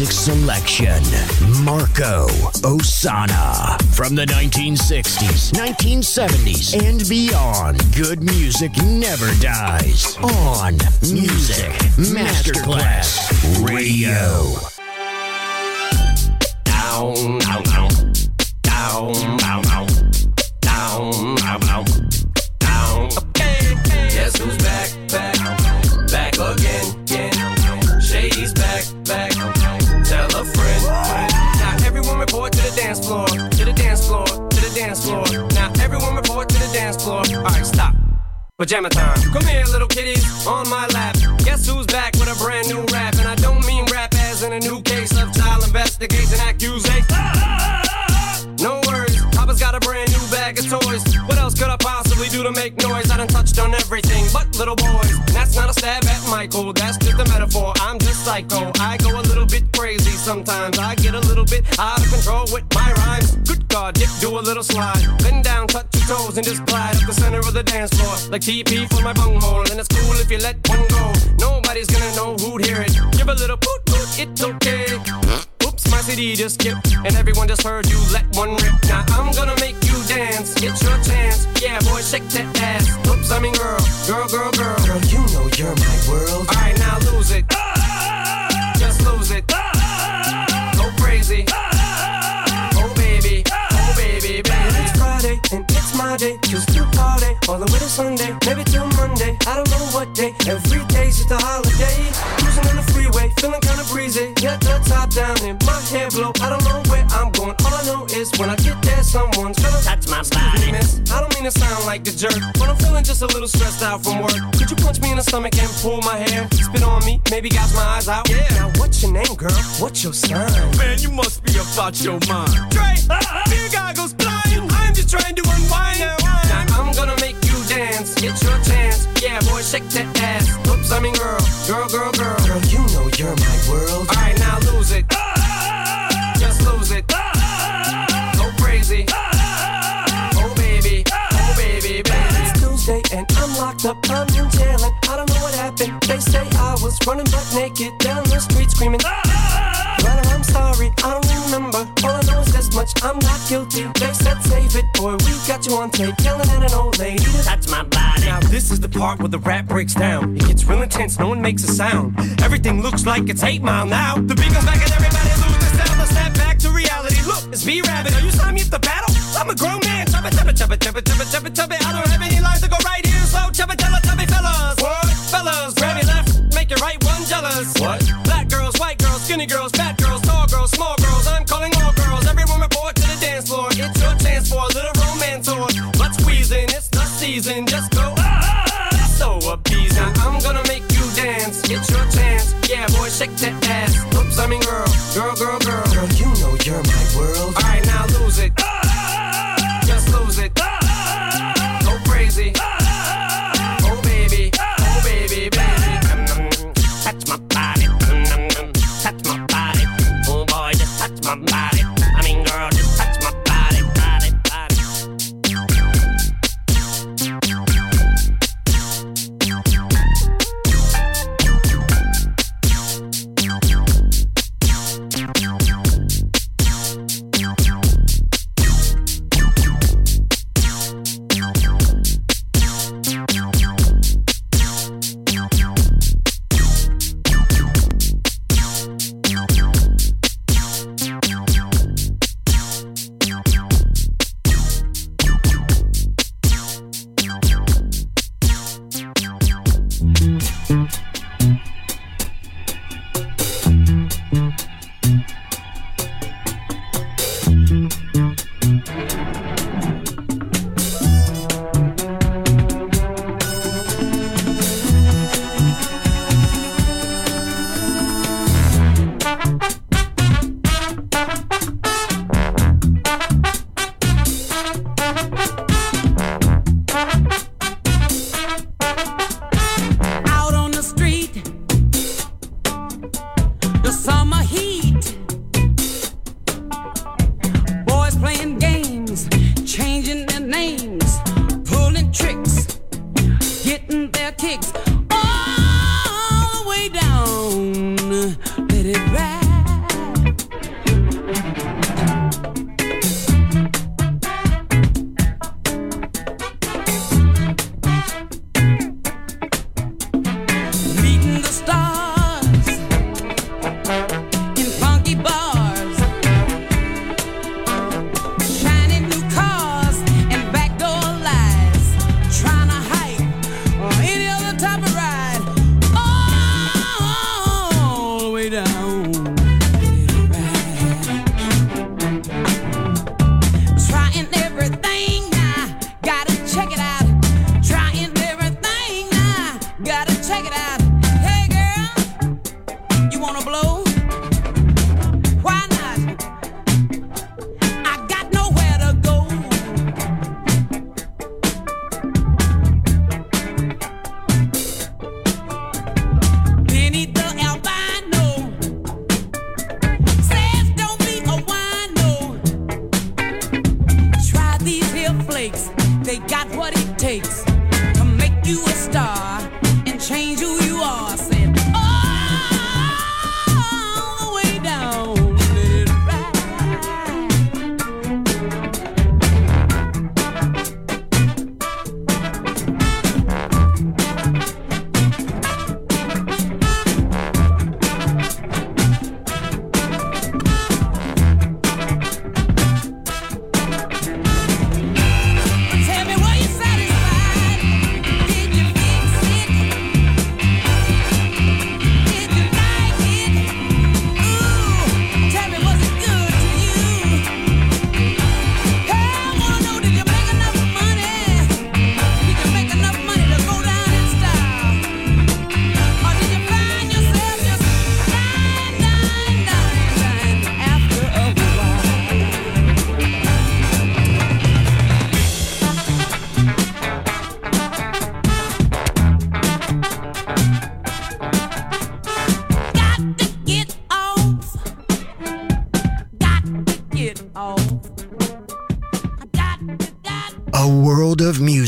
Music selection, Marco Ossanna. From the 1960s, 1970s, and beyond, good music never dies. On Music Masterclass Radio. Down, down, down. Down, down, down. Down, down, down. Down. Guess who's back, back, back again, again. Floor, to the dance floor, to the dance floor. Now everyone report to the dance floor. All right, stop. Pajama time. Come here, little kitties, on my lap. Guess who's back with a brand new rap? And I don't mean rap as in a new case of child investigation accusation. No worries, Papa's got a brand do to make noise? I done touched on everything but little boys. That's not a stab at Michael, that's just a metaphor. I'm just psycho. I go a little bit crazy sometimes. I get a little bit out of control with my rhymes. Good God, dip, do a little slide. Bend down, touch your toes, and just glide up the center of the dance floor. Like TP for my bunghole. And it's cool if you let one go. Nobody's gonna know who'd hear it. Give a little poot poot, it's okay. My CD just skipped, and everyone just heard you let one rip. Now I'm gonna make you dance, it's your chance. Yeah, boy, shake that ass. Oops, I mean girl, girl, girl, girl. Girl, you know you're my world. All right, now lose it. Just lose it. Go crazy. Oh baby, oh baby, baby. It's Friday and it's my day, just to party all the way to Sunday, maybe till Monday. I don't know what day. Every I don't mean to sound like a jerk, but I'm feeling just a little stressed out from work. Could you punch me in the stomach and pull my hair? Spit on me, maybe gouge my eyes out. Yeah. Now what's your name, girl? What's your sign? Man, you must be about your mind. Dre, beer goggles blind. I'm just trying to unwind now. Now I'm gonna make you dance. Get your chance. Yeah, boy, shake that ass. Oops, I mean girl, girl, girl, girl. Girl, you know you're my world. All right, now lose it. And I'm locked up. I'm in jail and I don't know what happened. They say I was running butt naked down the street screaming. But I'm sorry, I don't remember. All I know is this much, I'm not guilty. They said save it, boy, we got you on tape. Yelling at an old lady to touch my body. Now this is the part where the rap breaks down. It gets real intense, no one makes a sound. Everything looks like it's 8 Mile now. The beat goes back and everybody lose the sound. Let's snap back to reality. Look, it's B-Rabbit. Are you signing me up the battle? I'm a grown man. Chub it, chub it, chub it, chub it, chub it, chub it, chub it. I don't have any lines to go right here, so chub it, tell it, tell fellas. What? Fellas, grab your left, make your right one jealous. What? Black girls, white girls, skinny girls, fat girls, tall girls, small girls. I'm calling all girls. Everyone report to the dance floor. It's your chance for a little romance or butt squeezing. It's the season. Just go. ah, So appeasing. I'm gonna make you dance. It's your chance. Yeah, boy, shake that ass. Oops, I mean girl, girl, girl, girl. Girl,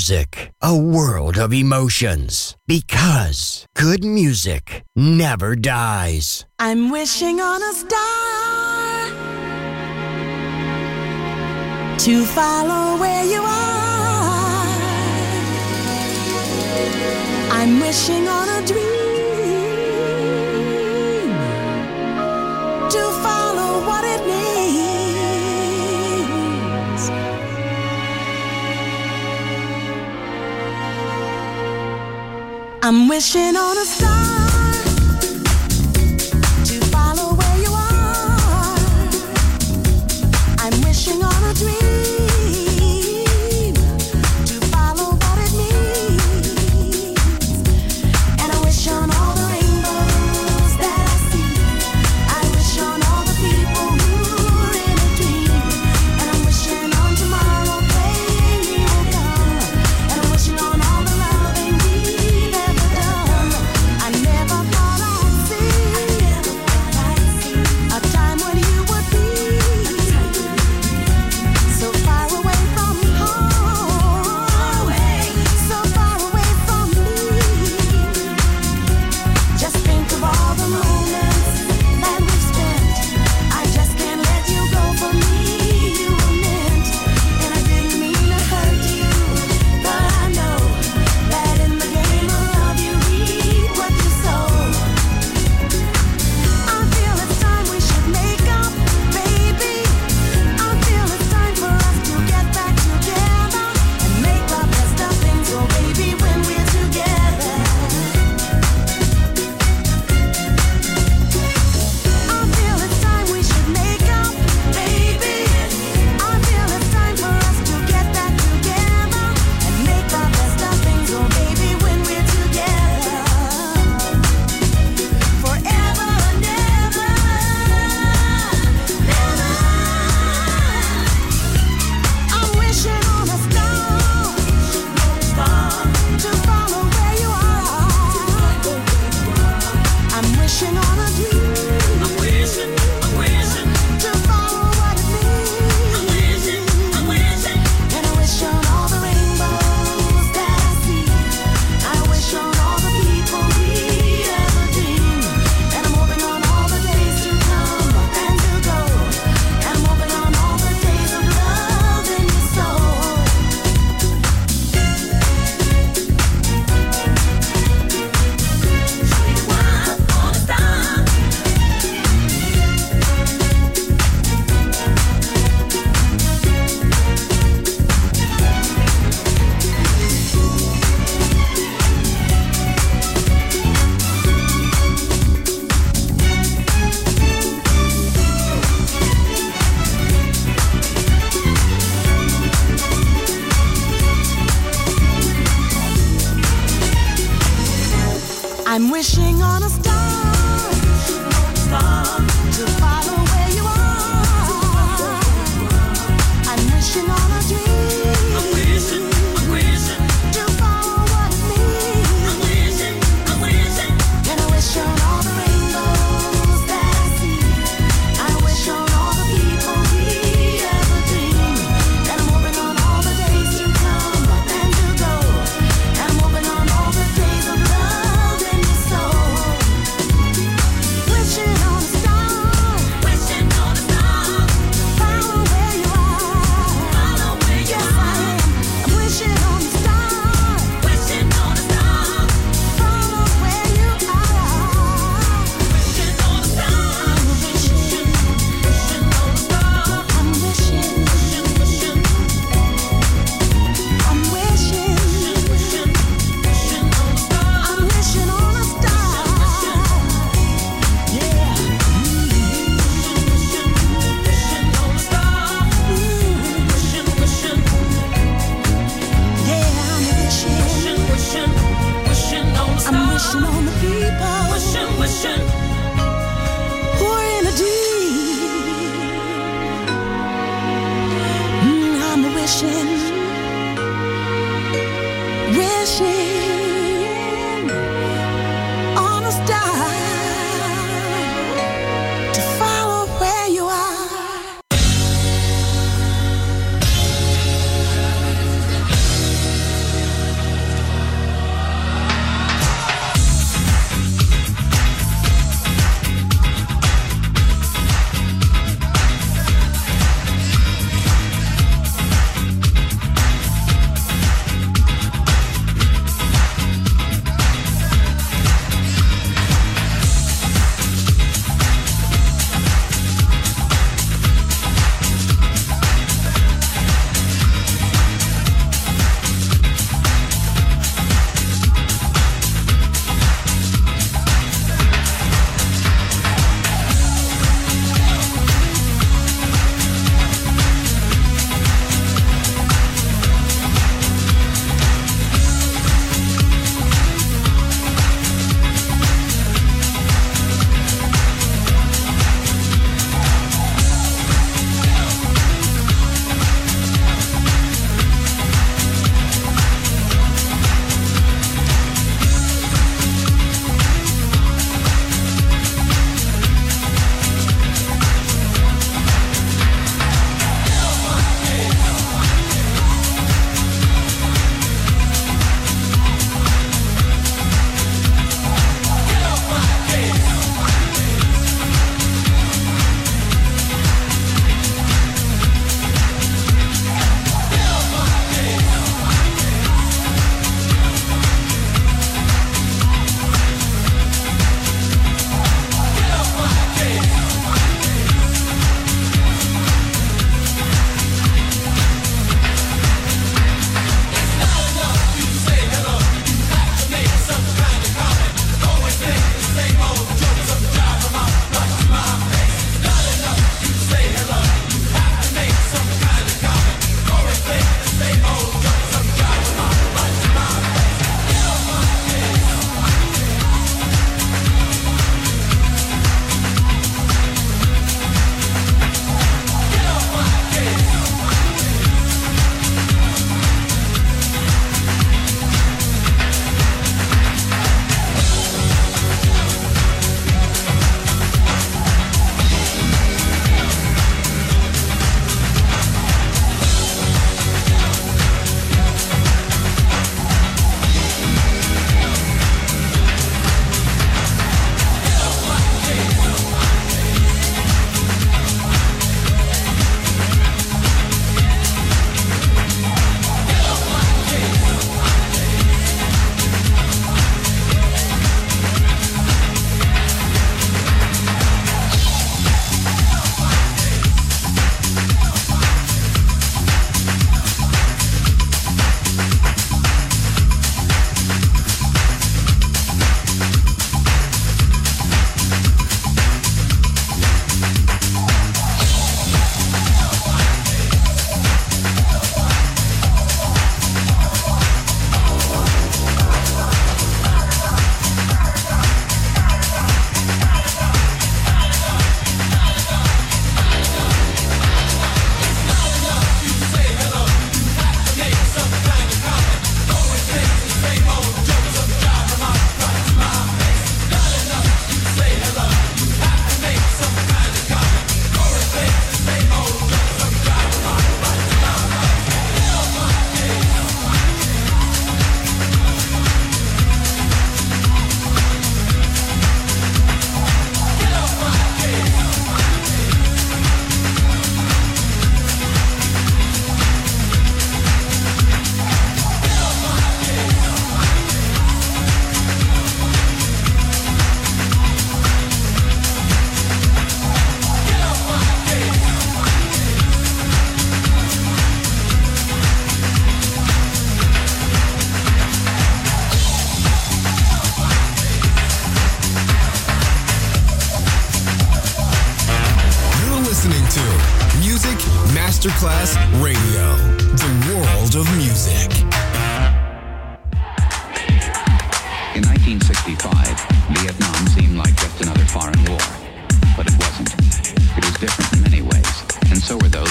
music, a world of emotions. Because good music never dies. I'm wishing on a star to follow where you are. I'm wishing on a dream. I'm wishing on a star.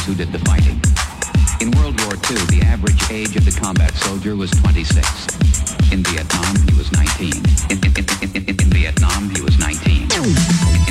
soldiers who did the fighting. In World War II, the average age of the combat soldier was 26. In Vietnam, he was 19. In, in, in, in Vietnam, he was 19.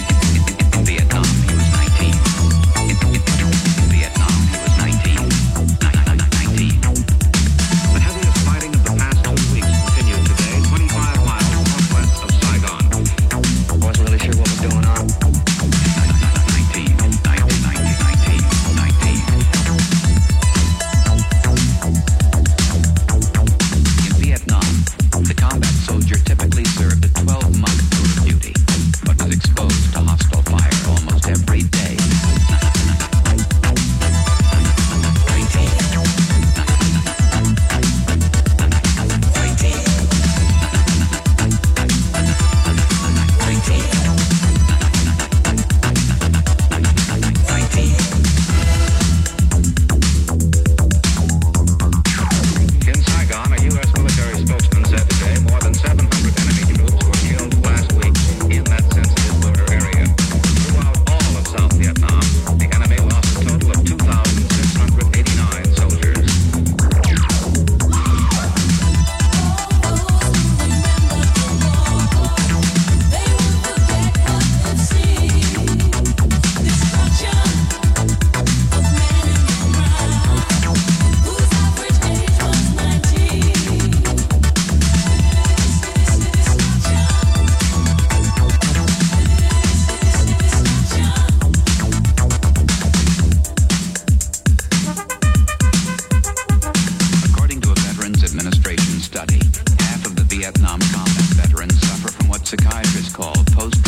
record is called Post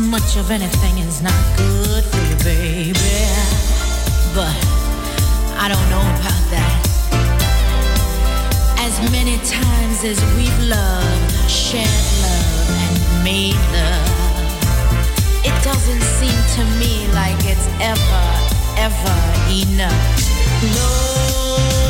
Too much of anything is not good for you, baby. But I don't know about that. As many times as we've loved, shared love, and made love, it doesn't seem to me like it's ever, ever enough. No.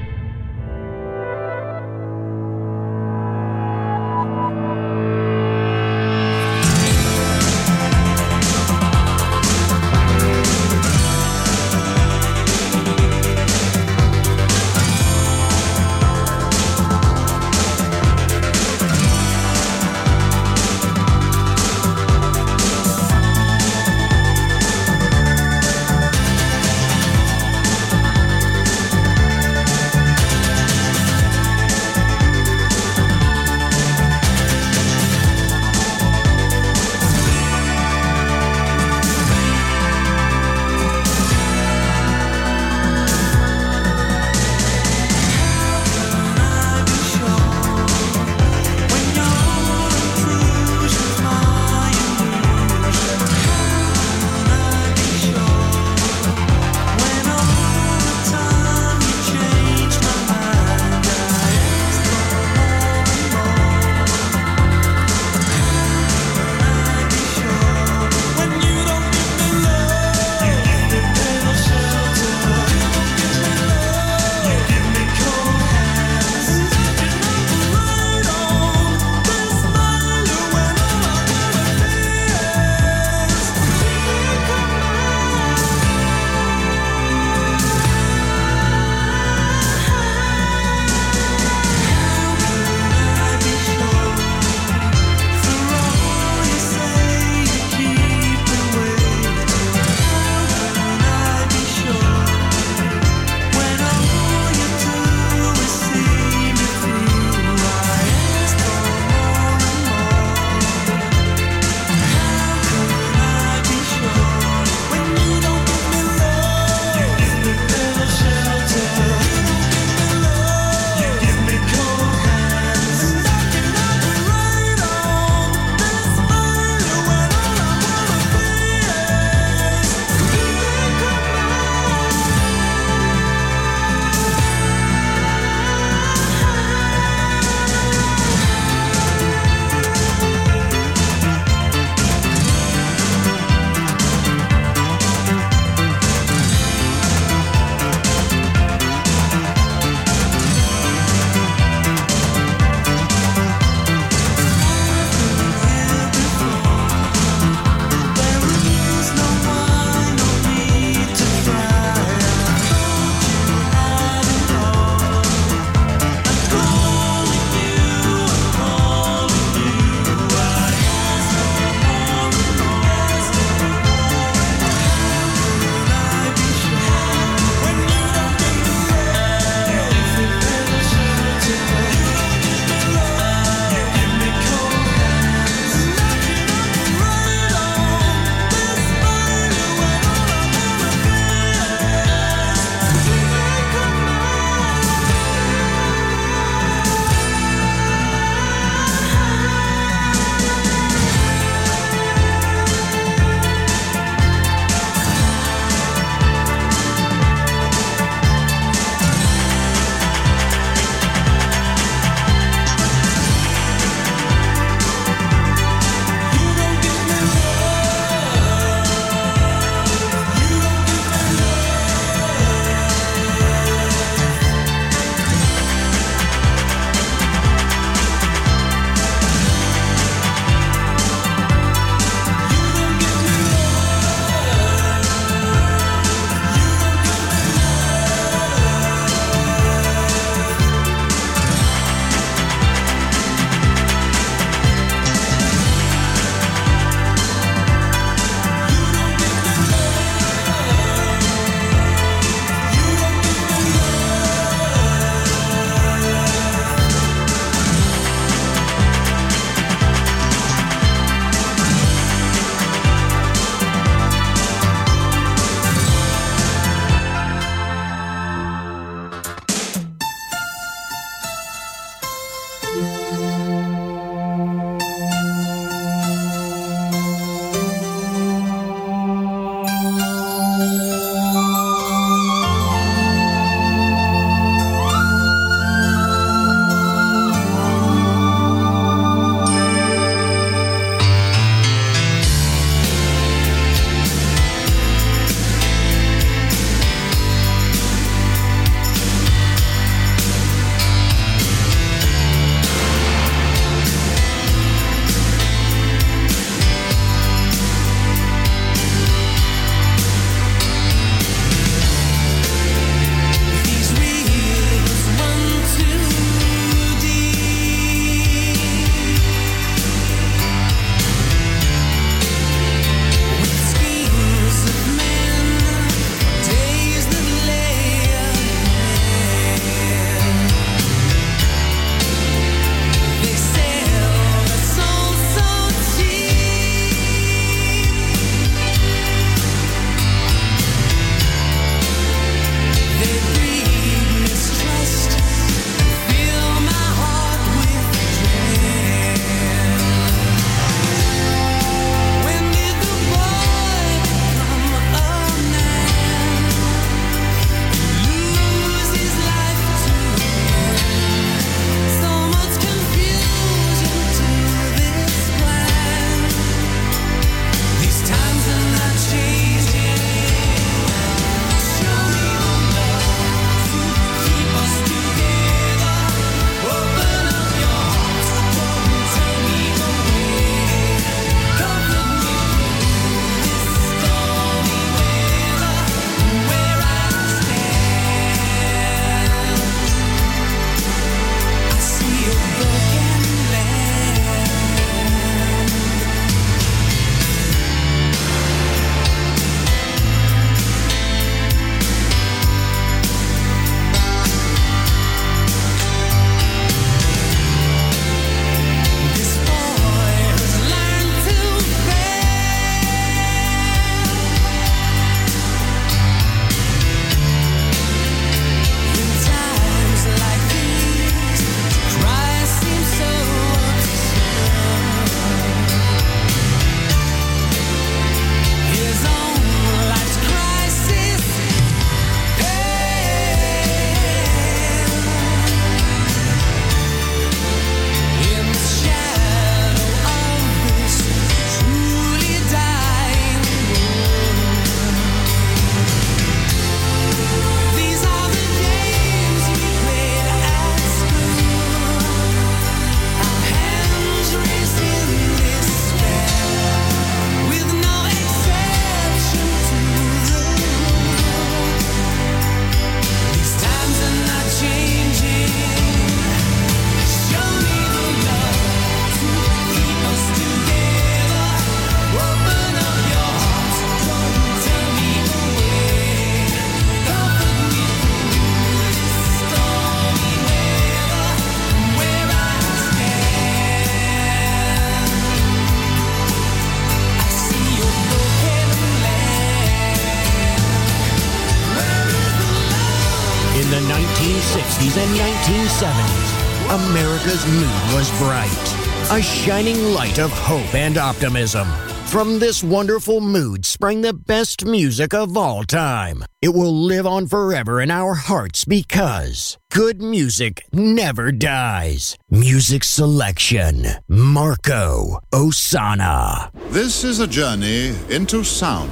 America's mood was bright. A shining light of hope and optimism. From this wonderful mood sprang the best music of all time. It will live on forever in our hearts because good music never dies. Music selection Marco Ossanna. This is a journey into sound.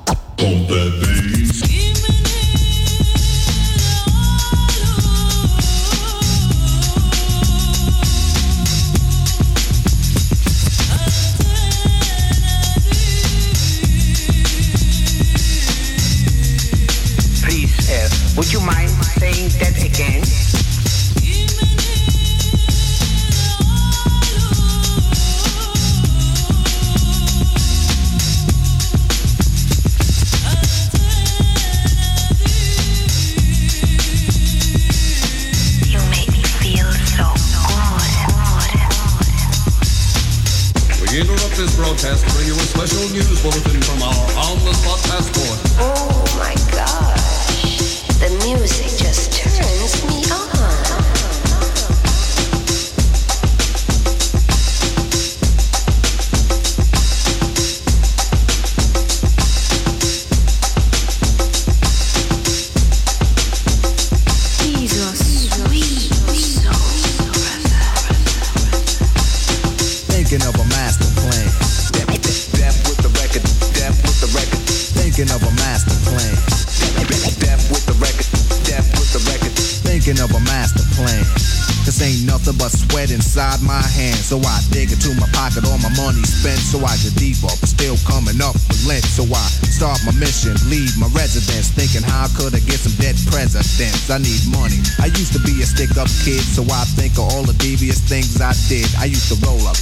Kid, so I think of all the devious things I did. I used to roll up,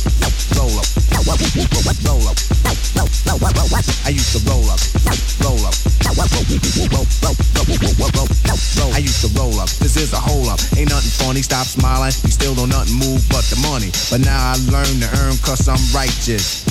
roll up, roll up, roll up. I used to roll up, roll up, roll. I used to roll up. This is a hole up. Ain't nothing funny. Stop smiling. You still don't nothing move but the money. But now I learn to earn cause I'm righteous.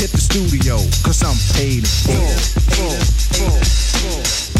hit the studio, cause I'm paid in full.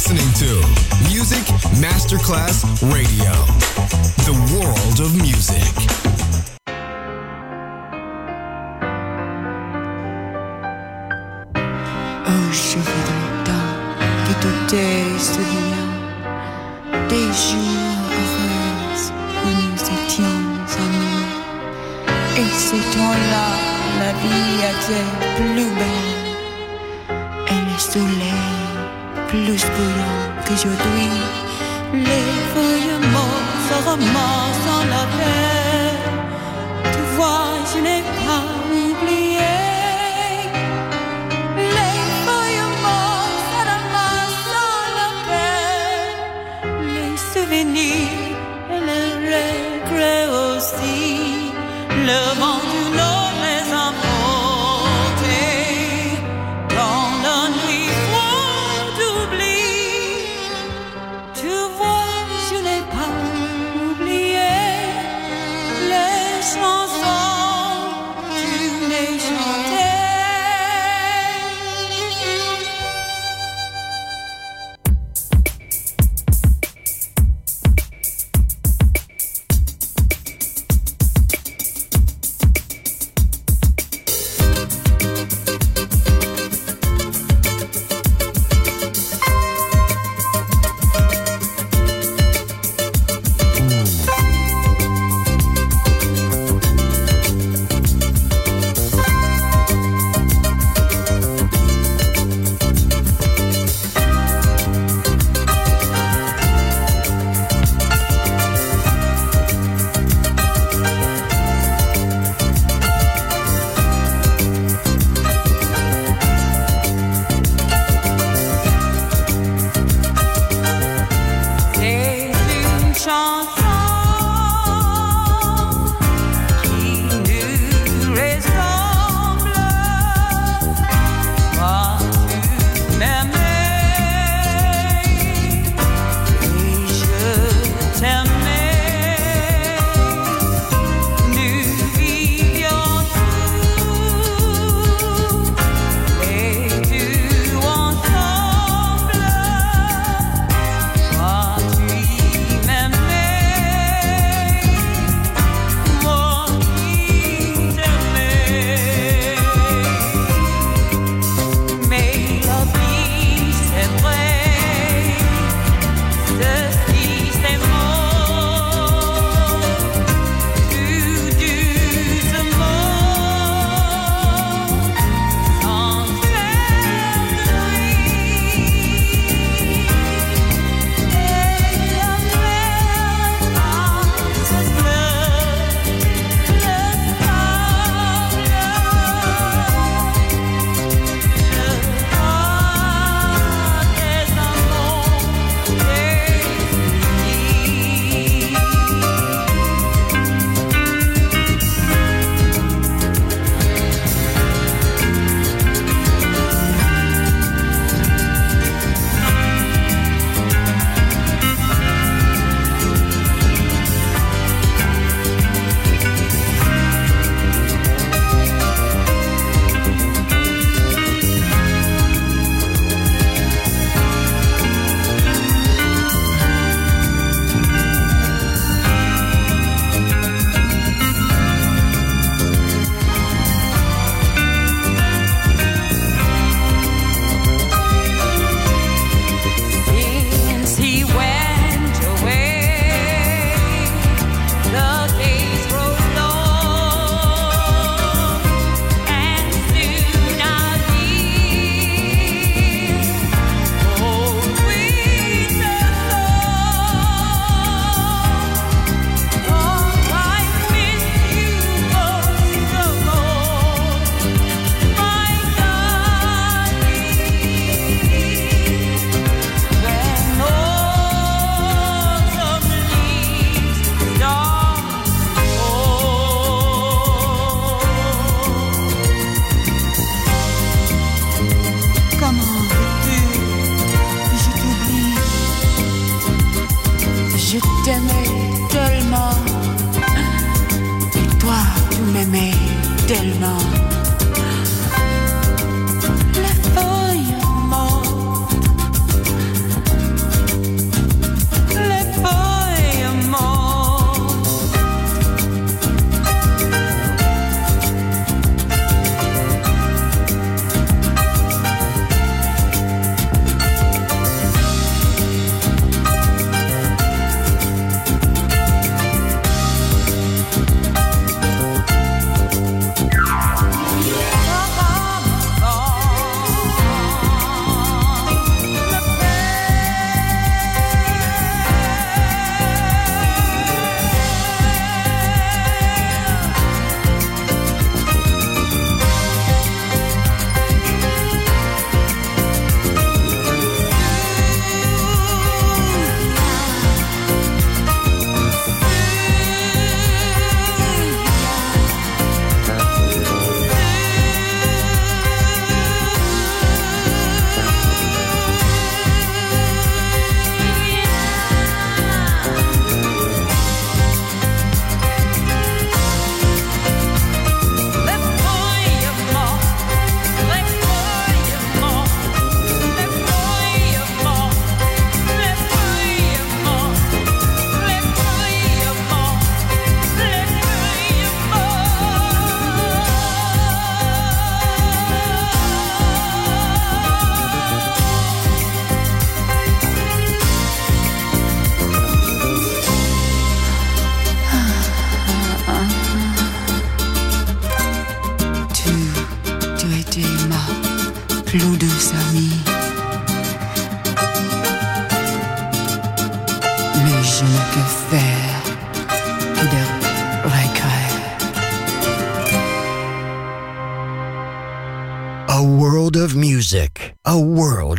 listening to Music Masterclass Radio, the world of music. Oh, voudrais que tout est souriant des jours heureux où nous étions amis. Et ce temps-là, la vie était plus belle. you're doing